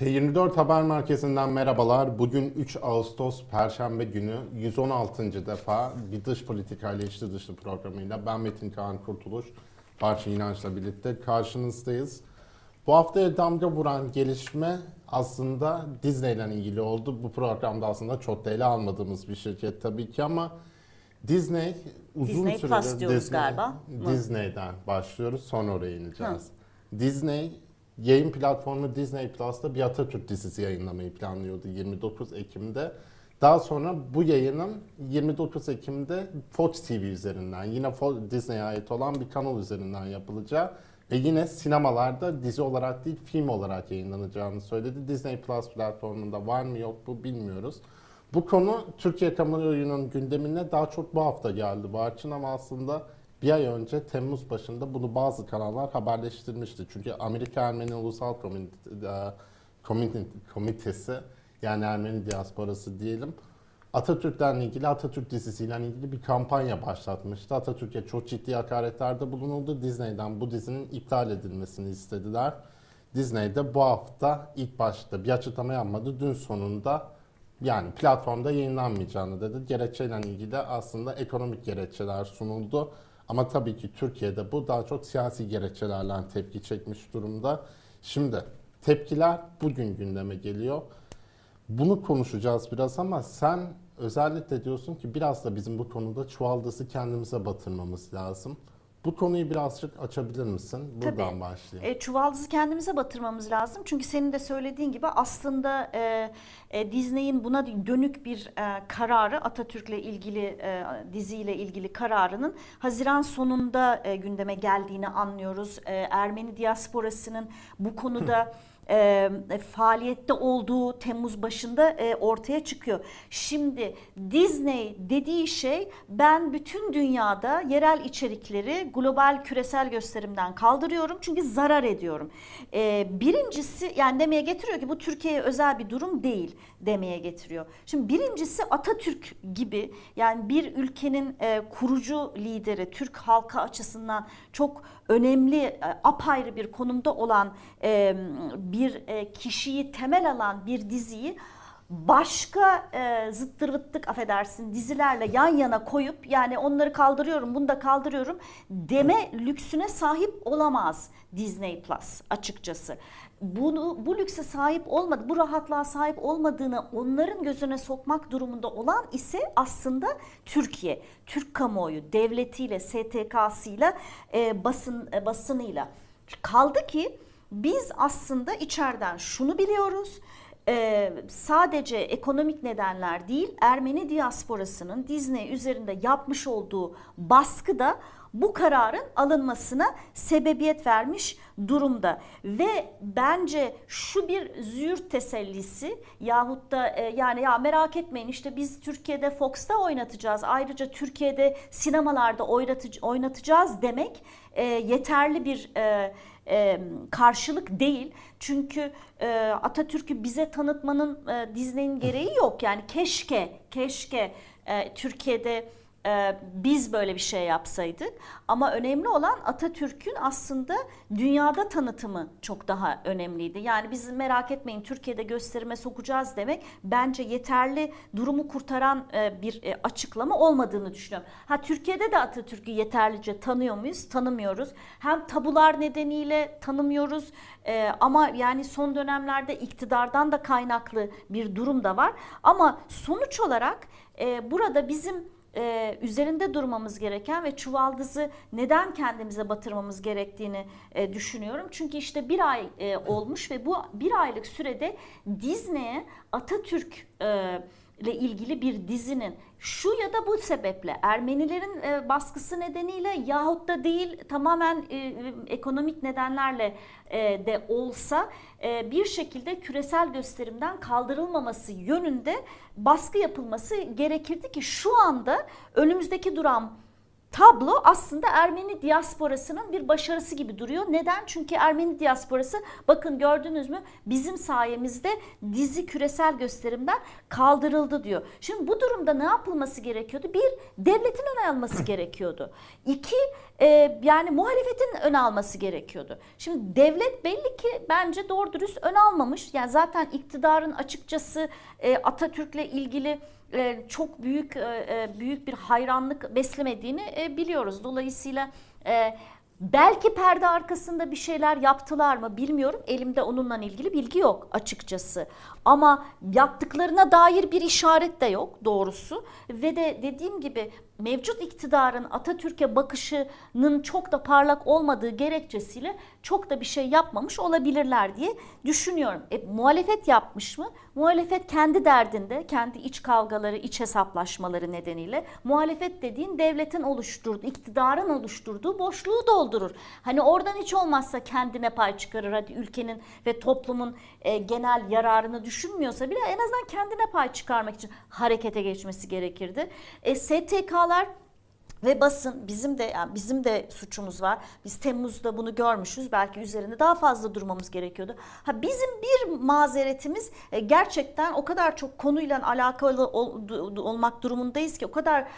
T24 Haber Merkezi'nden merhabalar. Bugün 3 Ağustos Perşembe günü 116. defa bir dış politikayla içli dışlı programıyla ben Metin Kaan Kurtuluş, Barçın İnanç'la birlikte karşınızdayız. Bu haftaya damga vuran gelişme aslında Disney ile ilgili oldu. Bu programda aslında çok da ele almadığımız bir şirket tabii ki ama Disney uzun Disney süredir Plus diyoruz Disney, galiba. Disney'den başlıyoruz sonra oraya ineceğiz. Disney yayın platformu Disney Plus'ta bir Atatürk dizisi yayınlamayı planlıyordu 29 Ekim'de. Daha sonra bu yayının 29 Ekim'de Fox TV üzerinden yine Disney'e ait olan bir kanal üzerinden yapılacağı ve yine sinemalarda dizi olarak değil film olarak yayınlanacağını söyledi. Disney Plus platformunda var mı yok mu bilmiyoruz. Bu konu Türkiye kamuoyunun gündemine daha çok bu hafta geldi Barçın ama aslında bir ay önce Temmuz başında bunu bazı kanallar haberleştirmişti. Çünkü Amerika Ermeni Ulusal e, Komite- Komitesi yani Ermeni diasporası diyelim Atatürk'ten ilgili Atatürk dizisiyle ilgili bir kampanya başlatmıştı. Atatürk'e çok ciddi hakaretlerde bulunuldu. Disney'den bu dizinin iptal edilmesini istediler. Disney de bu hafta ilk başta bir açıklama yapmadı. Dün sonunda yani platformda yayınlanmayacağını dedi. Gerekçeyle ilgili aslında ekonomik gerekçeler sunuldu. Ama tabii ki Türkiye'de bu daha çok siyasi gerekçelerle tepki çekmiş durumda. Şimdi tepkiler bugün gündeme geliyor. Bunu konuşacağız biraz ama sen özellikle diyorsun ki biraz da bizim bu konuda çuvaldızı kendimize batırmamız lazım. Bu konuyu birazcık açabilir misin? Buradan Tabii. başlayayım. E, çuvaldızı kendimize batırmamız lazım. Çünkü senin de söylediğin gibi aslında e, e, Disney'in buna dönük bir e, kararı Atatürk'le ilgili e, diziyle ilgili kararının Haziran sonunda e, gündeme geldiğini anlıyoruz. E, Ermeni diasporasının bu konuda e, faaliyette olduğu Temmuz başında e, ortaya çıkıyor. Şimdi Disney dediği şey ben bütün dünyada yerel içerikleri global küresel gösterimden kaldırıyorum çünkü zarar ediyorum. E, birincisi yani demeye getiriyor ki bu Türkiye'ye özel bir durum değil demeye getiriyor. Şimdi birincisi Atatürk gibi yani bir ülkenin e, kurucu lideri Türk halkı açısından çok önemli e, apayrı bir konumda olan e, bir e, kişiyi temel alan bir diziyi başka e, zıttır vıttık affedersin dizilerle yan yana koyup yani onları kaldırıyorum bunu da kaldırıyorum deme lüksüne sahip olamaz Disney Plus açıkçası. Bunu bu lükse sahip olmadı, bu rahatlığa sahip olmadığını onların gözüne sokmak durumunda olan ise aslında Türkiye, Türk kamuoyu, devletiyle, STK'sıyla, e, basın e, basınıyla. Kaldı ki biz aslında içeriden şunu biliyoruz. Ee, sadece ekonomik nedenler değil Ermeni diasporasının Disney üzerinde yapmış olduğu baskı da bu kararın alınmasına sebebiyet vermiş durumda ve bence şu bir züğürt tesellisi yahut da e, yani ya merak etmeyin işte biz Türkiye'de Fox'ta oynatacağız ayrıca Türkiye'de sinemalarda oynatıc- oynatacağız demek e, yeterli bir e, e, karşılık değil. Çünkü e, Atatürk'ü bize tanıtmanın e, Disney'in gereği yok. Yani keşke, keşke e, Türkiye'de e, biz böyle bir şey yapsaydık. Ama önemli olan Atatürk'ün aslında dünyada tanıtımı çok daha önemliydi. Yani biz merak etmeyin Türkiye'de gösterime sokacağız demek bence yeterli durumu kurtaran e, bir e, açıklama olmadığını düşünüyorum. Ha Türkiye'de de Atatürk'ü yeterlice tanıyor muyuz? Tanımıyoruz. Hem tabular nedeniyle tanımıyoruz e, ama yani son dönemlerde iktidardan da kaynaklı bir durum da var. Ama sonuç olarak e, burada bizim e, üzerinde durmamız gereken ve çuvaldızı neden kendimize batırmamız gerektiğini e, düşünüyorum. Çünkü işte bir ay e, olmuş ve bu bir aylık sürede Disney'e Atatürk e, ile ilgili bir dizinin şu ya da bu sebeple Ermenilerin e, baskısı nedeniyle yahut da değil tamamen e, ekonomik nedenlerle e, de olsa e, bir şekilde küresel gösterimden kaldırılmaması yönünde baskı yapılması gerekirdi ki şu anda önümüzdeki duran tablo aslında Ermeni diasporasının bir başarısı gibi duruyor. Neden? Çünkü Ermeni diasporası bakın gördünüz mü bizim sayemizde dizi küresel gösterimden kaldırıldı diyor. Şimdi bu durumda ne yapılması gerekiyordu? Bir, devletin onay alması gerekiyordu. İki, e, yani muhalefetin ön alması gerekiyordu. Şimdi devlet belli ki bence doğru dürüst ön almamış. Yani zaten iktidarın açıkçası e, Atatürk'le ilgili e, çok büyük e, e, büyük bir hayranlık beslemediğini e, biliyoruz. Dolayısıyla e, belki perde arkasında bir şeyler yaptılar mı bilmiyorum. Elimde onunla ilgili bilgi yok açıkçası. Ama yaptıklarına dair bir işaret de yok doğrusu. Ve de dediğim gibi mevcut iktidarın Atatürk'e bakışının çok da parlak olmadığı gerekçesiyle çok da bir şey yapmamış olabilirler diye düşünüyorum. E, muhalefet yapmış mı? Muhalefet kendi derdinde, kendi iç kavgaları, iç hesaplaşmaları nedeniyle muhalefet dediğin devletin oluşturduğu, iktidarın oluşturduğu boşluğu doldurur. Hani oradan hiç olmazsa kendine pay çıkarır. Hadi ülkenin ve toplumun e, genel yararını düşünmüyorsa bile en azından kendine pay çıkarmak için harekete geçmesi gerekirdi. E, STK'lar ve basın bizim de yani bizim de suçumuz var. Biz Temmuz'da bunu görmüşüz. Belki üzerinde daha fazla durmamız gerekiyordu. Ha bizim bir mazeretimiz e, gerçekten o kadar çok konuyla alakalı ol, olmak durumundayız ki o kadar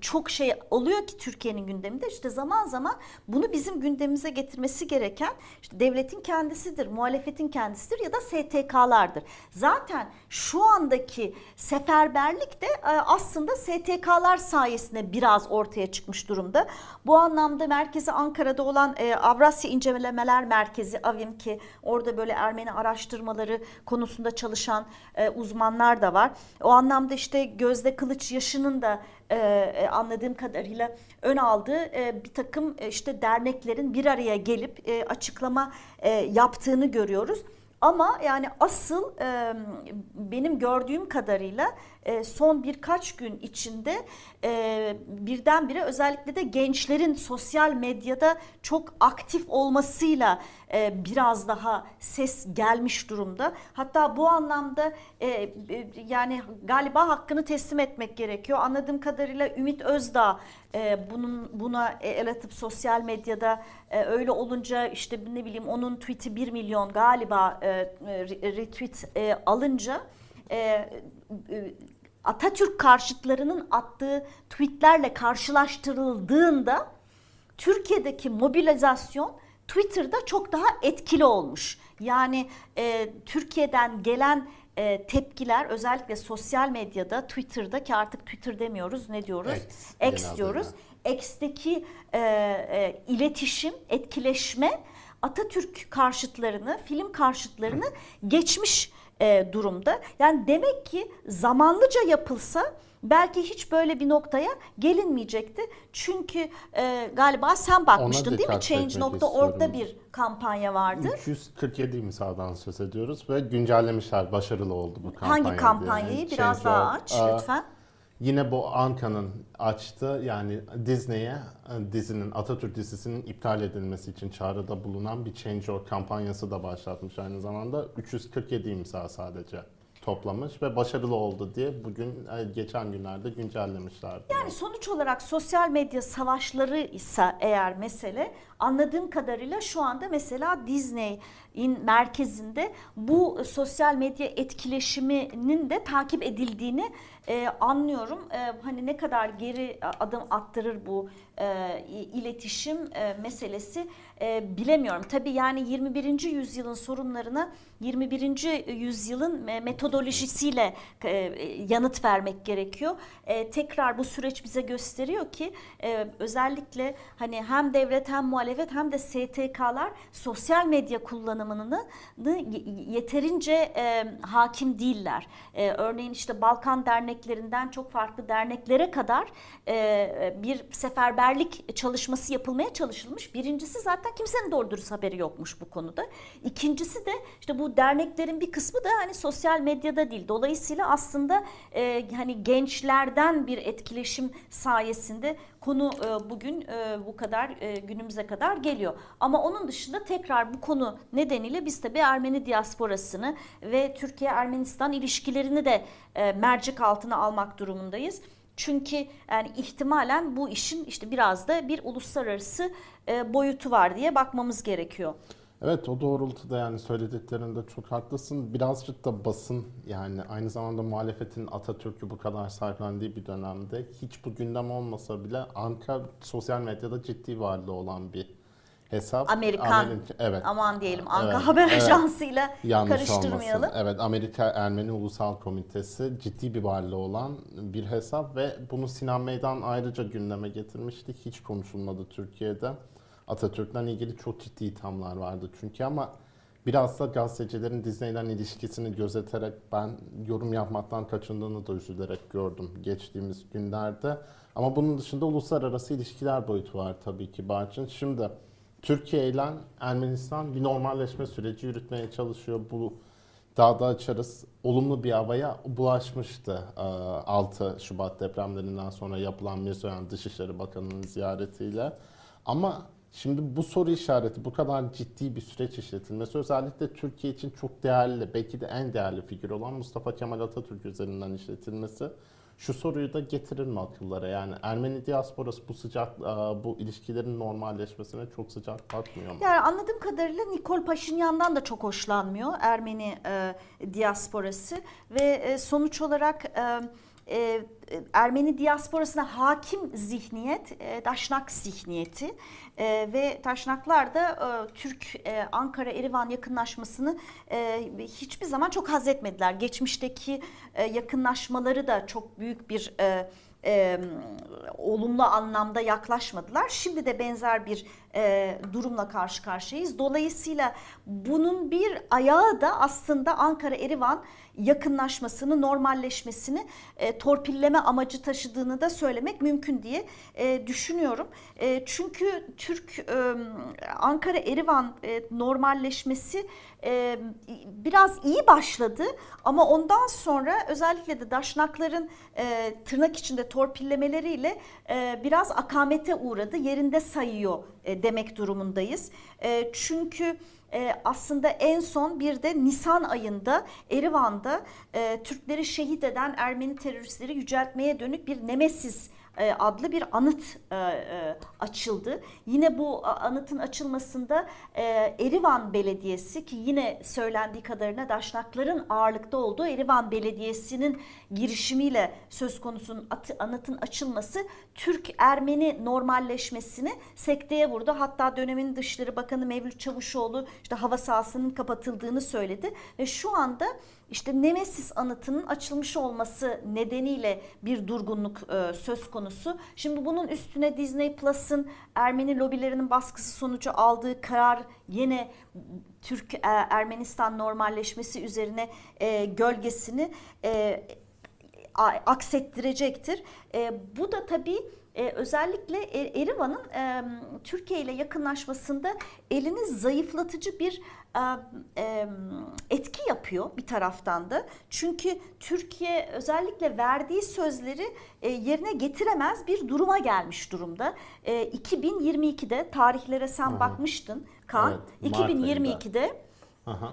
çok şey oluyor ki Türkiye'nin gündeminde. İşte zaman zaman bunu bizim gündemimize getirmesi gereken işte devletin kendisidir, muhalefetin kendisidir ya da STK'lardır. Zaten şu andaki seferberlik de e, aslında STK'lar sayesinde biraz ortaya çıkmış durumda. Bu anlamda merkezi Ankara'da olan e, Avrasya İncelemeler Merkezi AVİM ki orada böyle Ermeni araştırmaları konusunda çalışan e, uzmanlar da var. O anlamda işte Gözde Kılıç Yaşı'nın da e, e anladığım kadarıyla ön aldığı e, bir takım e, işte derneklerin bir araya gelip e, açıklama e, yaptığını görüyoruz. Ama yani asıl e, benim gördüğüm kadarıyla e, son birkaç gün içinde e, birdenbire özellikle de gençlerin sosyal medyada çok aktif olmasıyla e, biraz daha ses gelmiş durumda. Hatta bu anlamda e, yani galiba hakkını teslim etmek gerekiyor. Anladığım kadarıyla Ümit Özdağ e, bunun buna el atıp sosyal medyada öyle olunca işte ne bileyim onun tweet'i 1 milyon galiba retweet alınca Atatürk karşıtlarının attığı tweetlerle karşılaştırıldığında Türkiye'deki mobilizasyon Twitter'da çok daha etkili olmuş. Yani e, Türkiye'den gelen e, tepkiler özellikle sosyal medyada Twitter'da ki artık Twitter demiyoruz ne diyoruz? X, X diyoruz. X'teki e, e, iletişim, etkileşme Atatürk karşıtlarını, film karşıtlarını geçmiş e, durumda. Yani demek ki zamanlıca yapılsa belki hiç böyle bir noktaya gelinmeyecekti. Çünkü e, galiba sen bakmıştın değil mi? Change.org'da bir kampanya vardı. 347 imzadan söz ediyoruz ve güncellemişler. Başarılı oldu bu kampanya. Hangi kampanyayı? Diye. Biraz daha aç lütfen. Yine bu Anka'nın açtı yani Disney'e dizinin Atatürk dizisinin iptal edilmesi için çağrıda bulunan bir Change.org kampanyası da başlatmış aynı zamanda. 347 imza sadece toplamış ve başarılı oldu diye bugün e, geçen günlerde güncellemişlerdi. Yani sonuç olarak sosyal medya savaşları ise eğer mesele anladığım kadarıyla şu anda mesela Disney'in merkezinde bu sosyal medya etkileşiminin de takip edildiğini e, anlıyorum. E, hani ne kadar geri adım attırır bu e, iletişim e, meselesi e, bilemiyorum. Tabii yani 21. yüzyılın sorunlarına 21. yüzyılın metodolojisiyle e, yanıt vermek gerekiyor. E, tekrar bu süreç bize gösteriyor ki e, özellikle hani hem devlet hem muhalefet hem de STK'lar sosyal medya kullanımını yeterince e, hakim değiller. E, örneğin işte Balkan derneklerinden çok farklı derneklere kadar e, bir seferberlik çalışması yapılmaya çalışılmış. Birincisi zaten kimsenin doğru dürüst haberi yokmuş bu konuda. İkincisi de işte bu derneklerin bir kısmı da hani sosyal medyada değil. Dolayısıyla aslında e, hani gençlerden bir etkileşim sayesinde konu e, bugün e, bu kadar e, günümüze kadar geliyor. Ama onun dışında tekrar bu konu nedeniyle biz tabii Ermeni diasporasını ve Türkiye-Ermenistan ilişkilerini de e, mercek altına almak durumundayız. Çünkü yani ihtimalen bu işin işte biraz da bir uluslararası e, boyutu var diye bakmamız gerekiyor. Evet o doğrultuda yani söylediklerinde çok haklısın. Birazcık da basın yani aynı zamanda muhalefetin Atatürk'ü bu kadar sahiplendiği bir dönemde hiç bu gündem olmasa bile Anka sosyal medyada ciddi varlığı olan bir hesap. Amerikan, Amerika- evet. aman diyelim Anka Evet, Haber evet. Ajansı'yla Yanlış karıştırmayalım. olmasın. Evet Amerika Ermeni Ulusal Komitesi ciddi bir varlığı olan bir hesap ve bunu Sinan Meydan ayrıca gündeme getirmişti. Hiç konuşulmadı Türkiye'de. Atatürk'le ilgili çok ciddi ithamlar vardı çünkü ama biraz da gazetecilerin Disney'den ilişkisini gözeterek ben yorum yapmaktan kaçındığını da üzülerek gördüm geçtiğimiz günlerde. Ama bunun dışında uluslararası ilişkiler boyutu var tabii ki Barçın. Şimdi Türkiye ile Ermenistan bir normalleşme süreci yürütmeye çalışıyor. Bu daha da açarız. Olumlu bir havaya bulaşmıştı e, 6 Şubat depremlerinden sonra yapılan Mirzoyan Dışişleri Bakanı'nın ziyaretiyle. Ama şimdi bu soru işareti bu kadar ciddi bir süreç işletilmesi özellikle Türkiye için çok değerli, belki de en değerli figür olan Mustafa Kemal Atatürk üzerinden işletilmesi şu soruyu da getirir mi akıllara? Yani Ermeni diasporası bu sıcak, e, bu ilişkilerin normalleşmesine çok sıcak bakmıyor mu? Yani anladığım kadarıyla Nikol Paşinyan'dan da çok hoşlanmıyor Ermeni e, diasporası ve e, sonuç olarak e, e, Ermeni diasporasına hakim zihniyet e, Daşnak zihniyeti e, ve Taşnaklar da e, Türk e, yakınlaşmasını e, hiçbir zaman çok haz etmediler. Geçmişteki e, yakınlaşmaları da çok büyük bir e, e, olumlu anlamda yaklaşmadılar. Şimdi de benzer bir e, durumla karşı karşıyayız. Dolayısıyla bunun bir ayağı da aslında Ankara-Erivan yakınlaşmasını, normalleşmesini e, torpilleme amacı taşıdığını da söylemek mümkün diye e, düşünüyorum. E, çünkü Türk e, Ankara-Erivan e, normalleşmesi e, biraz iyi başladı ama ondan sonra özellikle de Daşnakların e, tırnak içinde torpillemeleriyle e, biraz akamete uğradı. Yerinde sayıyor e, demek durumundayız. E, çünkü e, aslında en son bir de Nisan ayında Erivan'da e, Türkleri şehit eden Ermeni teröristleri yüceltmeye dönük bir Nemesis adlı bir anıt e, e, açıldı. Yine bu anıtın açılmasında e, Erivan Belediyesi ki yine söylendiği kadarıyla Daşnakların ağırlıkta olduğu Erivan Belediyesi'nin girişimiyle söz konusunun anıtın açılması Türk-Ermeni normalleşmesini sekteye vurdu. Hatta dönemin Dışişleri Bakanı Mevlüt Çavuşoğlu işte hava sahasının kapatıldığını söyledi ve şu anda işte Nemesis anıtının açılmış olması nedeniyle bir durgunluk e, söz konusu. Şimdi bunun üstüne Disney Plus'ın Ermeni lobilerinin baskısı sonucu aldığı karar yine Türk e, Ermenistan normalleşmesi üzerine e, gölgesini e, aksettirecektir. E, bu da tabii e, özellikle E- Erivan'ın e, Türkiye ile yakınlaşmasında elini zayıflatıcı bir e, e, etki yapıyor bir taraftan da. Çünkü Türkiye özellikle verdiği sözleri e, yerine getiremez bir duruma gelmiş durumda. E, 2022'de tarihlere sen Hı. bakmıştın Kaan. Evet, Mart ayında. 2022'de Aha.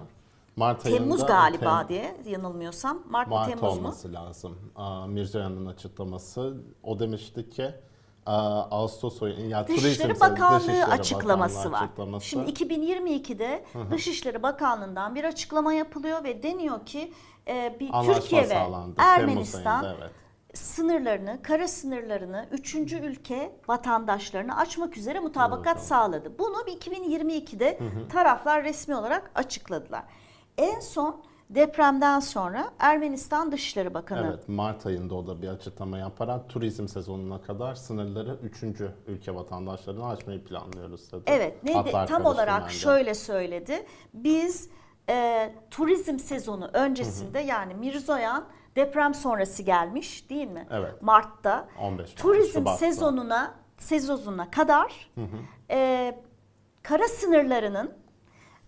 Mart Temmuz ayında- galiba Tem- diye yanılmıyorsam. Mart, Mart Temmuz mu? olması lazım. Aa, Mirzoyan'ın açıklaması. O demişti ki Ağustos ayı, ya Dışişleri Bakanlığı Dışişleri açıklaması Bakanlığı var. açıklaması. Şimdi 2022'de Dışişleri Bakanlığı'ndan bir açıklama yapılıyor ve deniyor ki e, bir Anlaşma Türkiye ve sağlandı. Ermenistan ayında, evet. sınırlarını, kara sınırlarını üçüncü ülke vatandaşlarına açmak üzere mutabakat Evet, sağladı. Bunu bir 2022'de taraflar resmi olarak açıkladılar. En son depremden sonra Ermenistan Dışişleri Bakanı Evet, Mart ayında o da bir açıklama yaparak turizm sezonuna kadar sınırları 3. ülke vatandaşlarına açmayı planlıyoruz dedi. Evet, ne de- Hatlar tam olarak karışımında. şöyle söyledi. Biz e, turizm sezonu öncesinde yani Mirzoyan deprem sonrası gelmiş değil mi? Evet. Mart'ta. 15 Mart, Turizm Şubat'ta. sezonuna sezonuna kadar e, kara sınırlarının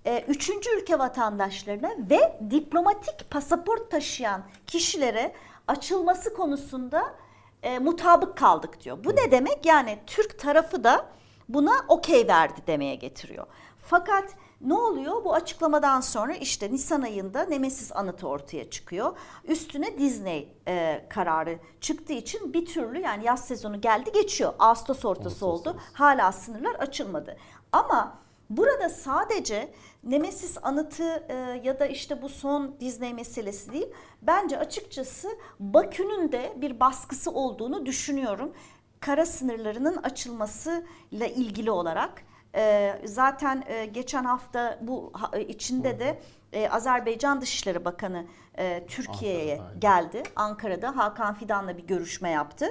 e, üçüncü ülke vatandaşlarına ve diplomatik pasaport taşıyan kişilere açılması konusunda e, mutabık kaldık diyor. Bu ne demek? Yani Türk tarafı da buna okey verdi demeye getiriyor. Fakat ne oluyor? Bu açıklamadan sonra işte Nisan ayında Nemesis anıtı ortaya çıkıyor. Üstüne Disney e, kararı çıktığı için bir türlü yani yaz sezonu geldi geçiyor. Ağustos ortası Ağustos oldu. Hala sınırlar açılmadı. Ama Burada sadece Nemesis anıtı e, ya da işte bu son Disney meselesi değil. Bence açıkçası Bakü'nün de bir baskısı olduğunu düşünüyorum. Kara sınırlarının açılmasıyla ilgili olarak. E, zaten e, geçen hafta bu ha- e, içinde de e, Azerbaycan Dışişleri Bakanı e, Türkiye'ye geldi. Ankara'da Hakan Fidan'la bir görüşme yaptı.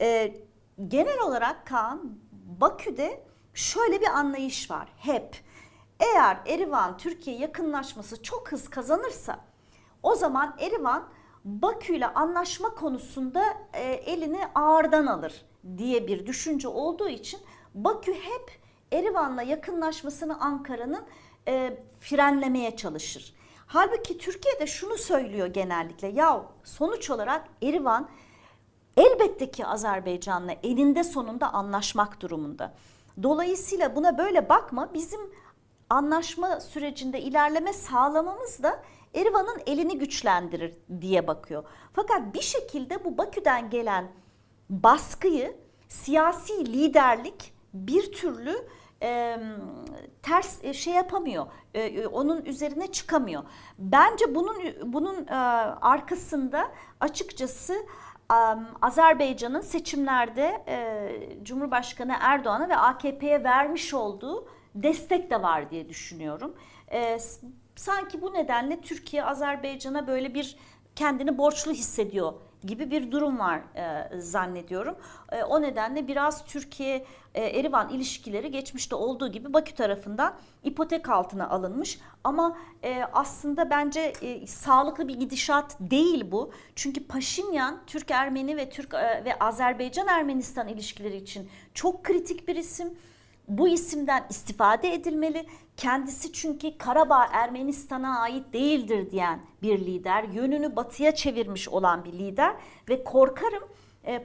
E, genel olarak Kaan Bakü'de şöyle bir anlayış var hep. Eğer Erivan Türkiye yakınlaşması çok hız kazanırsa o zaman Erivan Bakü ile anlaşma konusunda e, elini ağırdan alır diye bir düşünce olduğu için Bakü hep Erivan'la yakınlaşmasını Ankara'nın e, frenlemeye çalışır. Halbuki Türkiye de şunu söylüyor genellikle. Ya sonuç olarak Erivan elbette ki Azerbaycan'la eninde sonunda anlaşmak durumunda. Dolayısıyla buna böyle bakma. Bizim anlaşma sürecinde ilerleme sağlamamız da Erivan'ın elini güçlendirir diye bakıyor. Fakat bir şekilde bu Bakü'den gelen baskıyı siyasi liderlik bir türlü e, ters e, şey yapamıyor. E, e, onun üzerine çıkamıyor. Bence bunun bunun e, arkasında açıkçası Azerbaycan'ın seçimlerde e, Cumhurbaşkanı Erdoğan'a ve AKP'ye vermiş olduğu destek de var diye düşünüyorum. E, sanki bu nedenle Türkiye Azerbaycan'a böyle bir kendini borçlu hissediyor gibi bir durum var e, zannediyorum. O nedenle biraz Türkiye Erivan ilişkileri geçmişte olduğu gibi Bakü tarafından ipotek altına alınmış. Ama e, aslında bence e, sağlıklı bir gidişat değil bu. Çünkü Paşinyan Türk Ermeni ve Türk e, ve Azerbaycan Ermenistan ilişkileri için çok kritik bir isim. Bu isimden istifade edilmeli. Kendisi çünkü Karabağ Ermenistan'a ait değildir diyen bir lider, yönünü batıya çevirmiş olan bir lider ve korkarım e,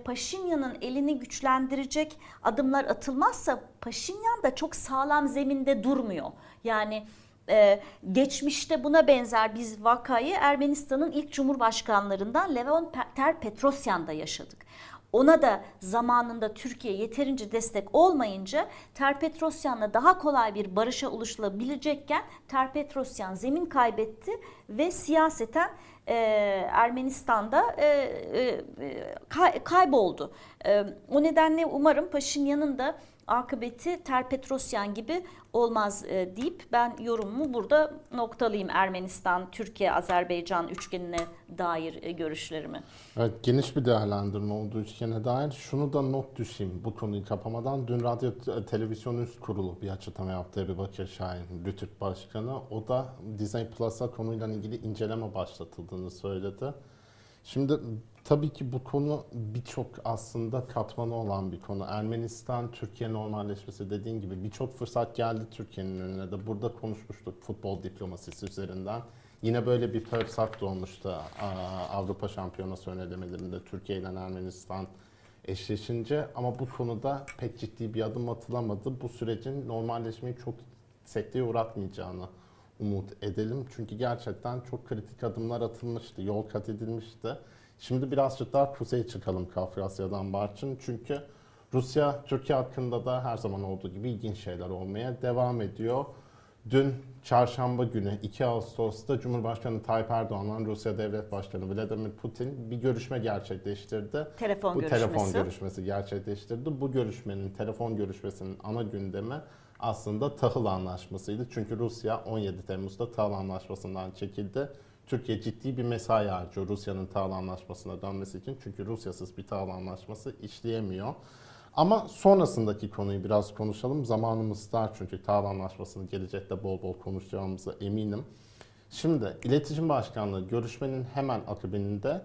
Paşinyan'ın elini güçlendirecek adımlar atılmazsa Paşinyan da çok sağlam zeminde durmuyor. Yani e, geçmişte buna benzer biz vakayı Ermenistan'ın ilk cumhurbaşkanlarından Levon Ter Petrosyan'da yaşadık. Ona da zamanında Türkiye yeterince destek olmayınca Terpetrosyan'la daha kolay bir barışa ulaşılabilecekken Terpetrosyan zemin kaybetti ve siyaseten e, Ermenistan'da e, e, e, kay- kayboldu. E, o nedenle umarım Paşinyan'ın da akıbeti Terpetrosyan gibi olmaz e, deyip ben yorumumu burada noktalayayım Ermenistan, Türkiye, Azerbaycan üçgenine dair e, görüşlerimi. Evet, geniş bir değerlendirme olduğu üçgene dair şunu da not düşeyim bu konuyu kapamadan. Dün Radyo Te- Televizyon Üst Kurulu bir açıklama yaptı Ebu Bakır Şahin, Rütük Başkanı. O da Disney Plus'a konuyla ilgili inceleme başlatıldığını söyledi. Şimdi tabii ki bu konu birçok aslında katmanı olan bir konu. Ermenistan, Türkiye normalleşmesi dediğin gibi birçok fırsat geldi Türkiye'nin önüne de. Burada konuşmuştuk futbol diplomasisi üzerinden. Yine böyle bir fırsat doğmuştu Avrupa Şampiyonası ön elemelerinde Türkiye ile Ermenistan eşleşince ama bu konuda pek ciddi bir adım atılamadı. Bu sürecin normalleşmeyi çok sekteye uğratmayacağını umut edelim. Çünkü gerçekten çok kritik adımlar atılmıştı, yol kat edilmişti. Şimdi birazcık daha kuzeye çıkalım Kafkasya'dan Barçın. Çünkü Rusya, Türkiye hakkında da her zaman olduğu gibi ilginç şeyler olmaya devam ediyor. Dün çarşamba günü 2 Ağustos'ta Cumhurbaşkanı Tayyip Erdoğan'la Rusya Devlet Başkanı Vladimir Putin bir görüşme gerçekleştirdi. Telefon Bu görüşmesi. telefon görüşmesi gerçekleştirdi. Bu görüşmenin, telefon görüşmesinin ana gündemi aslında tahıl anlaşmasıydı. Çünkü Rusya 17 Temmuz'da tahıl anlaşmasından çekildi. Türkiye ciddi bir mesai harcıyor Rusya'nın tahıl anlaşmasına dönmesi için. Çünkü Rusyasız bir tahıl anlaşması işleyemiyor. Ama sonrasındaki konuyu biraz konuşalım. Zamanımız dar çünkü tahıl anlaşmasını gelecekte bol bol konuşacağımıza eminim. Şimdi İletişim Başkanlığı görüşmenin hemen akabininde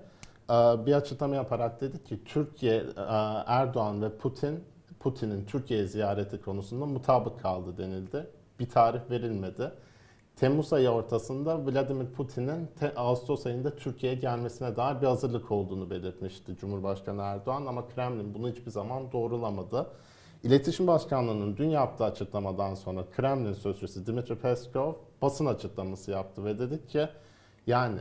e, bir açıklama yaparak dedi ki Türkiye, e, Erdoğan ve Putin Putin'in Türkiye ziyareti konusunda mutabık kaldı denildi. Bir tarih verilmedi. Temmuz ayı ortasında Vladimir Putin'in Ağustos ayında Türkiye'ye gelmesine dair bir hazırlık olduğunu belirtmişti Cumhurbaşkanı Erdoğan ama Kremlin bunu hiçbir zaman doğrulamadı. İletişim Başkanlığı'nın dün yaptığı açıklamadan sonra Kremlin sözcüsü Dmitry Peskov basın açıklaması yaptı ve dedi ki yani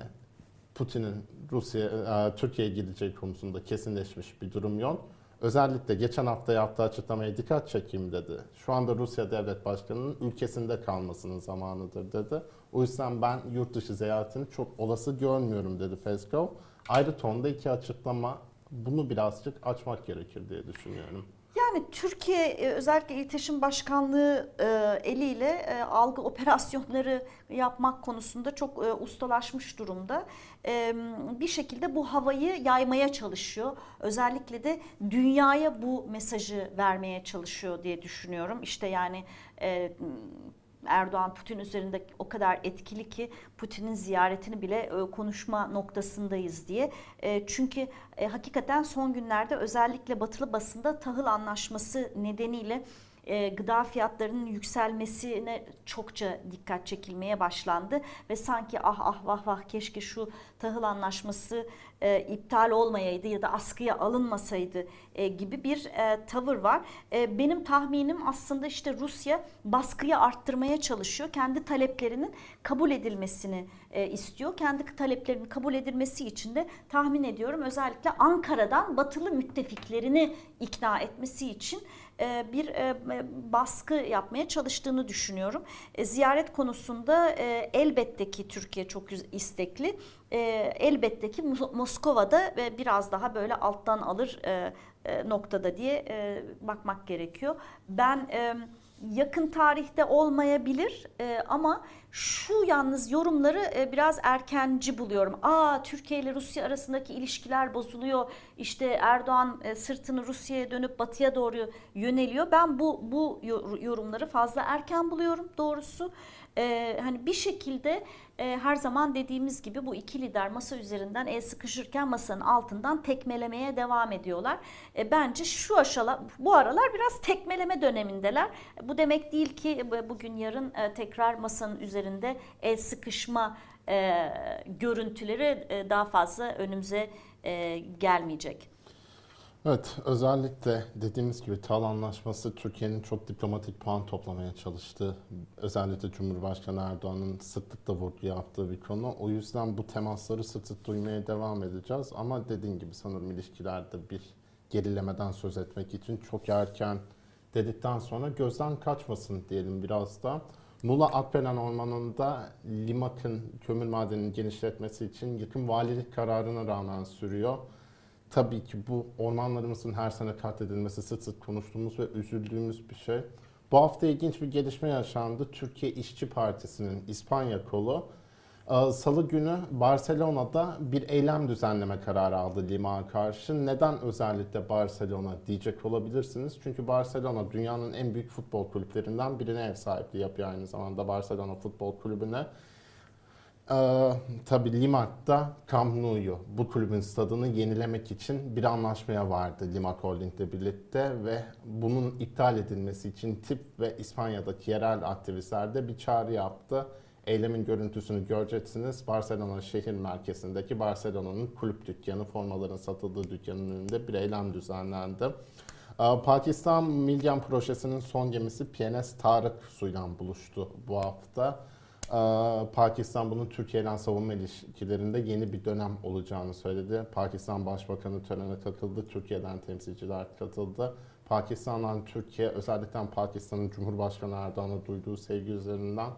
Putin'in Rusya, e, Türkiye'ye gideceği konusunda kesinleşmiş bir durum yok. Özellikle geçen hafta yaptığı açıklamaya dikkat çekeyim dedi. Şu anda Rusya Devlet Başkanı'nın ülkesinde kalmasının zamanıdır dedi. O yüzden ben yurt dışı ziyaretini çok olası görmüyorum dedi Peskov. Ayrı tonda iki açıklama bunu birazcık açmak gerekir diye düşünüyorum. Yani Türkiye e, özellikle İletişim Başkanlığı e, eliyle e, algı operasyonları yapmak konusunda çok ustalaşmış durumda. Bir şekilde bu havayı yaymaya çalışıyor. Özellikle de dünyaya bu mesajı vermeye çalışıyor diye düşünüyorum. İşte yani Erdoğan Putin üzerinde o kadar etkili ki Putin'in ziyaretini bile e, konuşma noktasındayız diye. E, Çünkü e, hakikaten son günlerde özellikle batılı basında tahıl anlaşması nedeniyle e, gıda fiyatlarının yükselmesine çokça dikkat çekilmeye başlandı ve sanki ah ah vah vah keşke şu tahıl anlaşması e, iptal olmayaydı ya da askıya alınmasaydı e, gibi bir e, tavır var. E, benim tahminim aslında işte Rusya baskıyı arttırmaya çalışıyor. Kendi taleplerinin kabul edilmesini e, istiyor. Kendi taleplerinin kabul edilmesi için de tahmin ediyorum özellikle Ankara'dan batılı müttefiklerini ikna etmesi için e, bir e, baskı yapmaya çalıştığını düşünüyorum. E, Ziyaret konusunda e, elbette ki Türkiye çok istekli. E, Elbette ki Mos- Moskova'da e, biraz daha böyle alttan alır e, e, noktada diye e, bakmak gerekiyor. Ben e, yakın tarihte olmayabilir e, ama şu yalnız yorumları e, biraz erkenci buluyorum. Aa Türkiye ile Rusya arasındaki ilişkiler bozuluyor. İşte Erdoğan e, sırtını Rusya'ya dönüp batıya doğru yöneliyor. Ben bu bu yor- yorumları fazla erken buluyorum doğrusu. E, hani bir şekilde e, her zaman dediğimiz gibi bu iki lider masa üzerinden el sıkışırken masanın altından tekmelemeye devam ediyorlar. E, bence şu aşala bu aralar biraz tekmeleme dönemindeler. E, Bu demek değil ki bu- bugün yarın e, tekrar masanın üzerinde el sıkışma e, görüntüleri e, daha fazla önümüze e, gelmeyecek. Evet, özellikle dediğimiz gibi TAL anlaşması Türkiye'nin çok diplomatik puan toplamaya çalıştığı, özellikle Cumhurbaşkanı Erdoğan'ın sıklıkla vurgu yaptığı bir konu. O yüzden bu temasları sık sık duymaya devam edeceğiz. Ama dediğim gibi sanırım ilişkilerde bir gerilemeden söz etmek için çok erken dedikten sonra gözden kaçmasın diyelim biraz da. Muğla Akbelen Ormanı'nda Limak'ın kömür madeninin genişletmesi için yıkım valilik kararına rağmen sürüyor. Tabii ki bu ormanlarımızın her sene katledilmesi sık sık konuştuğumuz ve üzüldüğümüz bir şey. Bu hafta ilginç bir gelişme yaşandı. Türkiye İşçi Partisi'nin İspanya kolu Salı günü Barcelona'da bir eylem düzenleme kararı aldı Lima'a karşı. Neden özellikle Barcelona diyecek olabilirsiniz. Çünkü Barcelona dünyanın en büyük futbol kulüplerinden birine ev sahipliği yapıyor aynı zamanda Barcelona Futbol Kulübü'ne. Ee, tabii Limak'ta Camp Nou'yu, bu kulübün stadını yenilemek için bir anlaşmaya vardı Limak Holding'le birlikte ve bunun iptal edilmesi için TİP ve İspanya'daki yerel aktivistler de bir çağrı yaptı. Eylemin görüntüsünü göreceksiniz. Barcelona şehir merkezindeki Barcelona'nın kulüp dükkanı, formaların satıldığı dükkanın önünde bir eylem düzenlendi. Ee, Pakistan Milyen Projesi'nin son gemisi PNS Tarık suyla buluştu bu hafta. Ee, Pakistan bunun Türkiye ile savunma ilişkilerinde yeni bir dönem olacağını söyledi. Pakistan Başbakanı törene katıldı. Türkiye'den temsilciler katıldı. Pakistan'dan Türkiye, özellikle Pakistan'ın Cumhurbaşkanı Erdoğan'a duyduğu sevgi üzerinden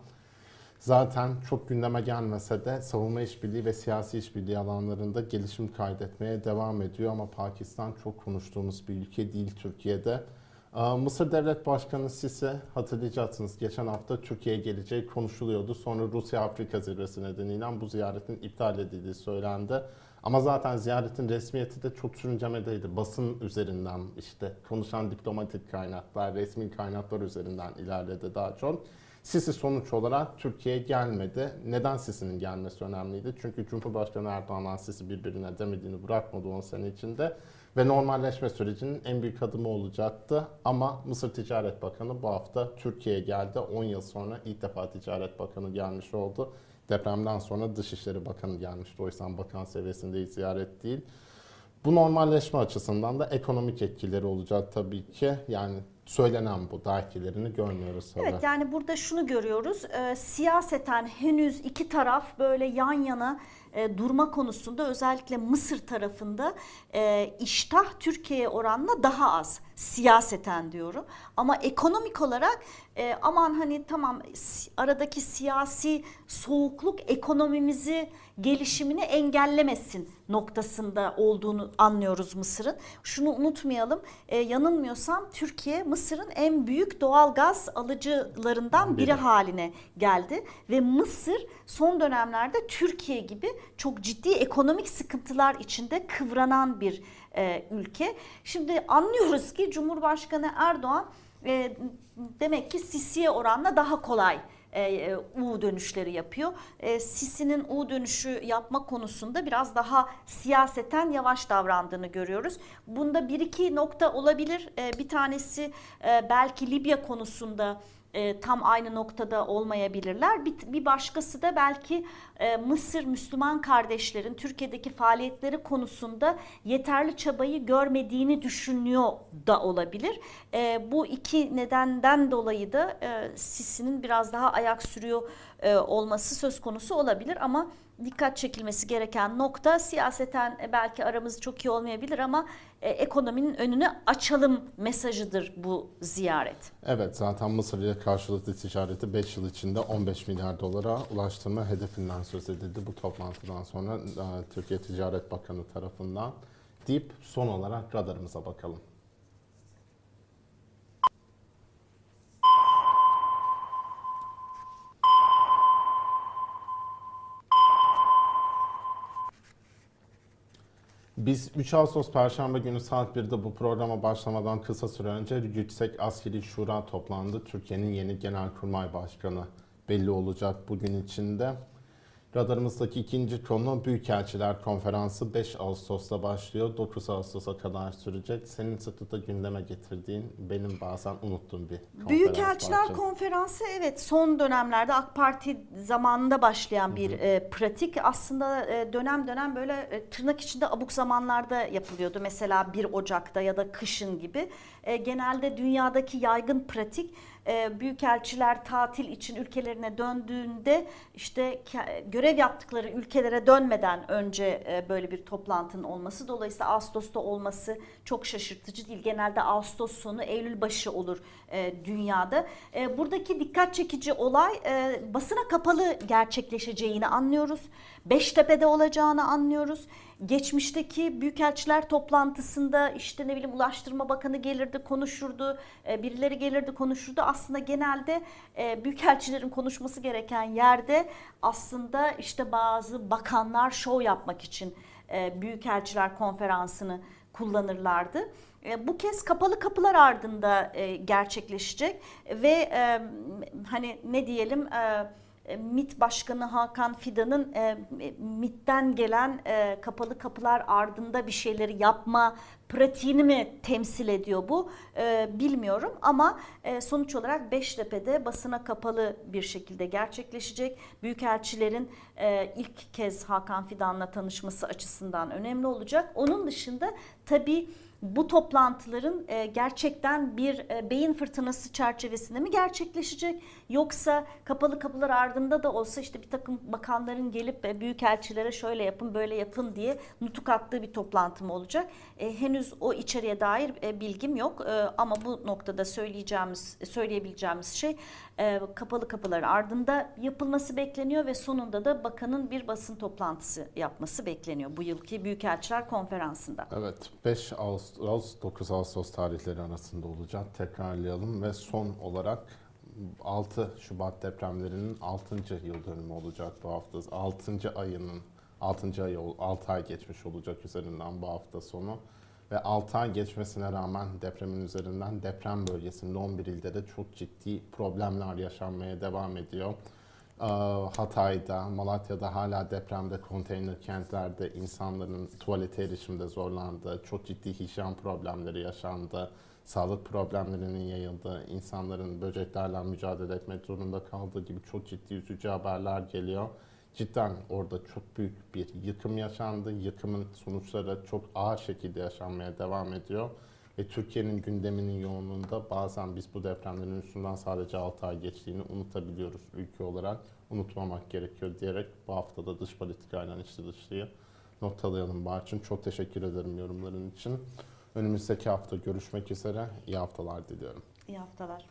zaten çok gündeme gelmese de savunma işbirliği ve siyasi işbirliği alanlarında gelişim kaydetmeye devam ediyor. Ama Pakistan çok konuştuğumuz bir ülke değil Türkiye'de. Aa, Mısır Devlet Başkanı Sisi hatırlayacaksınız geçen hafta Türkiye'ye geleceği konuşuluyordu. Sonra Rusya-Afrika zirvesi nedeniyle bu ziyaretin iptal edildiği söylendi. Ama zaten ziyaretin resmiyeti de çok sürüncemedeydi. Basın üzerinden işte konuşan diplomatik kaynaklar, resmi kaynaklar üzerinden ilerledi daha çok. Sisi sonuç olarak Türkiye'ye gelmedi. Neden Sisi'nin gelmesi önemliydi? Çünkü Cumhurbaşkanı Erdoğan'la Sisi birbirine demediğini bırakmadı 10 sene içinde. Ve normalleşme sürecinin en büyük adımı olacaktı. Ama Mısır Ticaret Bakanı bu hafta Türkiye'ye geldi. 10 yıl sonra ilk defa Ticaret Bakanı gelmiş oldu. Depremden sonra Dışişleri Bakanı gelmişti. O yüzden bakan seviyesinde ziyaret değil. Bu normalleşme açısından da ekonomik etkileri olacak tabii ki. Yani söylenen bu. Daha etkilerini görmüyoruz tabii. Evet yani burada şunu görüyoruz. E, siyaseten henüz iki taraf böyle yan yana e, durma konusunda özellikle Mısır tarafında e, iştah Türkiye'ye oranla daha az siyaseten diyorum. Ama ekonomik olarak e, aman hani tamam aradaki siyasi soğukluk ekonomimizi gelişimini engellemesin noktasında olduğunu anlıyoruz Mısır'ın. Şunu unutmayalım e, yanılmıyorsam Türkiye Mısır'ın en büyük doğal gaz alıcılarından biri Biri. haline geldi ve Mısır son dönemlerde Türkiye gibi çok ciddi ekonomik sıkıntılar içinde kıvranan bir e, ülke. Şimdi anlıyoruz ki Cumhurbaşkanı Erdoğan e, demek ki Sisi'ye oranla daha kolay e, e, U dönüşleri yapıyor. E, Sisi'nin U dönüşü yapma konusunda biraz daha siyaseten yavaş davrandığını görüyoruz. Bunda bir iki nokta olabilir. E, bir tanesi e, belki Libya konusunda e, tam aynı noktada olmayabilirler. Bir, bir başkası da belki e, Mısır Müslüman kardeşlerin Türkiye'deki faaliyetleri konusunda yeterli çabayı görmediğini düşünüyor da olabilir. E, bu iki nedenden dolayı da e, Sisi'nin biraz daha ayak sürüyor e, olması söz konusu olabilir ama dikkat çekilmesi gereken nokta siyaseten e, belki aramız çok iyi olmayabilir ama e, ekonominin önünü açalım mesajıdır bu ziyaret. Evet zaten Mısır ile karşılıklı ticareti 5 yıl içinde 15 milyar dolara ulaştırma hedefinden söz edildi bu toplantıdan sonra e, Türkiye Ticaret Bakanı tarafından deyip son olarak radarımıza bakalım. Biz 3 Ağustos Perşembe günü saat 1'de bu programa başlamadan kısa süre önce Yüksek Askeri Şura toplandı. Türkiye'nin yeni Genelkurmay Başkanı belli olacak bugün içinde. Radarımızdaki ikinci konu Büyükelçiler Konferansı 5 Ağustos'ta başlıyor. 9 Ağustos'a kadar sürecek. Senin sıklıkla gündeme getirdiğin, benim bazen unuttuğum bir konferans Büyükelçiler parçası. Konferansı evet son dönemlerde AK Parti zamanında başlayan bir e, pratik. Aslında e, dönem dönem böyle e, tırnak içinde abuk zamanlarda yapılıyordu. Mesela 1 Ocak'ta ya da kışın gibi. E, genelde dünyadaki yaygın pratik e, büyükelçiler tatil için ülkelerine döndüğünde işte görev yaptıkları ülkelere dönmeden önce e, böyle bir toplantının olması. Dolayısıyla Ağustos'ta olması çok şaşırtıcı değil. Genelde Ağustos sonu Eylül başı olur e, dünyada. E, buradaki dikkat çekici olay e, basına kapalı gerçekleşeceğini anlıyoruz. Beştepe'de olacağını anlıyoruz. Geçmişteki büyükelçiler toplantısında işte ne bileyim Ulaştırma Bakanı gelirdi konuşurdu, e, birileri gelirdi konuşurdu. Aslında genelde e, büyükelçilerin konuşması gereken yerde aslında işte bazı bakanlar şov yapmak için e, büyükelçiler konferansını kullanırlardı. Bu kez kapalı kapılar ardında gerçekleşecek ve hani ne diyelim MİT Başkanı Hakan Fidan'ın e, MİT'ten gelen e, kapalı kapılar ardında bir şeyleri yapma pratiğini mi temsil ediyor bu E, bilmiyorum ama e, sonuç olarak Beştepe'de basına kapalı bir şekilde gerçekleşecek. Büyükelçilerin e, ilk kez Hakan Fidan'la tanışması açısından önemli olacak. Onun dışında tabii bu toplantıların e, gerçekten bir e, beyin fırtınası çerçevesinde mi gerçekleşecek yoksa kapalı kapılar ardında da olsa işte bir takım bakanların gelip e, büyükelçilere şöyle yapın böyle yapın diye nutuk attığı bir toplantı mı olacak? E, henüz o içeriye dair e, bilgim yok E, ama bu noktada söyleyeceğimiz söyleyebileceğimiz şey e, kapalı kapılar ardında yapılması bekleniyor ve sonunda da bakanın bir basın toplantısı yapması bekleniyor bu yılki Büyükelçiler Konferansı'nda. Evet, 5 Ağustos, 9 Ağustos tarihleri arasında olacak. Tekrarlayalım ve son olarak 6 Şubat depremlerinin 6. yıl dönümü olacak bu hafta. 6. ayının 6. ay 6 ay geçmiş olacak üzerinden bu hafta sonu. Ve 6 ay geçmesine rağmen depremin üzerinden deprem bölgesinde 11 ilde de çok ciddi problemler yaşanmaya devam ediyor. Ee, Hatay'da, Malatya'da hala depremde konteyner kentlerde insanların tuvalete erişimde zorlandığı, çok ciddi hijyen problemleri yaşandı, sağlık problemlerinin yayıldığı, insanların böceklerle mücadele etmek zorunda kaldığı gibi çok ciddi üzücü haberler geliyor. Cidden orada çok büyük bir yıkım yaşandı. Yıkımın sonuçları çok ağır şekilde yaşanmaya devam ediyor. ve Türkiye'nin gündeminin yoğunluğunda bazen biz bu depremlerin üstünden sadece 6 ay geçtiğini unutabiliyoruz ülke olarak. Unutmamak gerekiyor diyerek bu haftada dış politikayla içli dışlıyı not alayalım Barçın. Çok teşekkür ederim yorumların için. Önümüzdeki hafta görüşmek üzere. İyi haftalar diliyorum. İyi haftalar.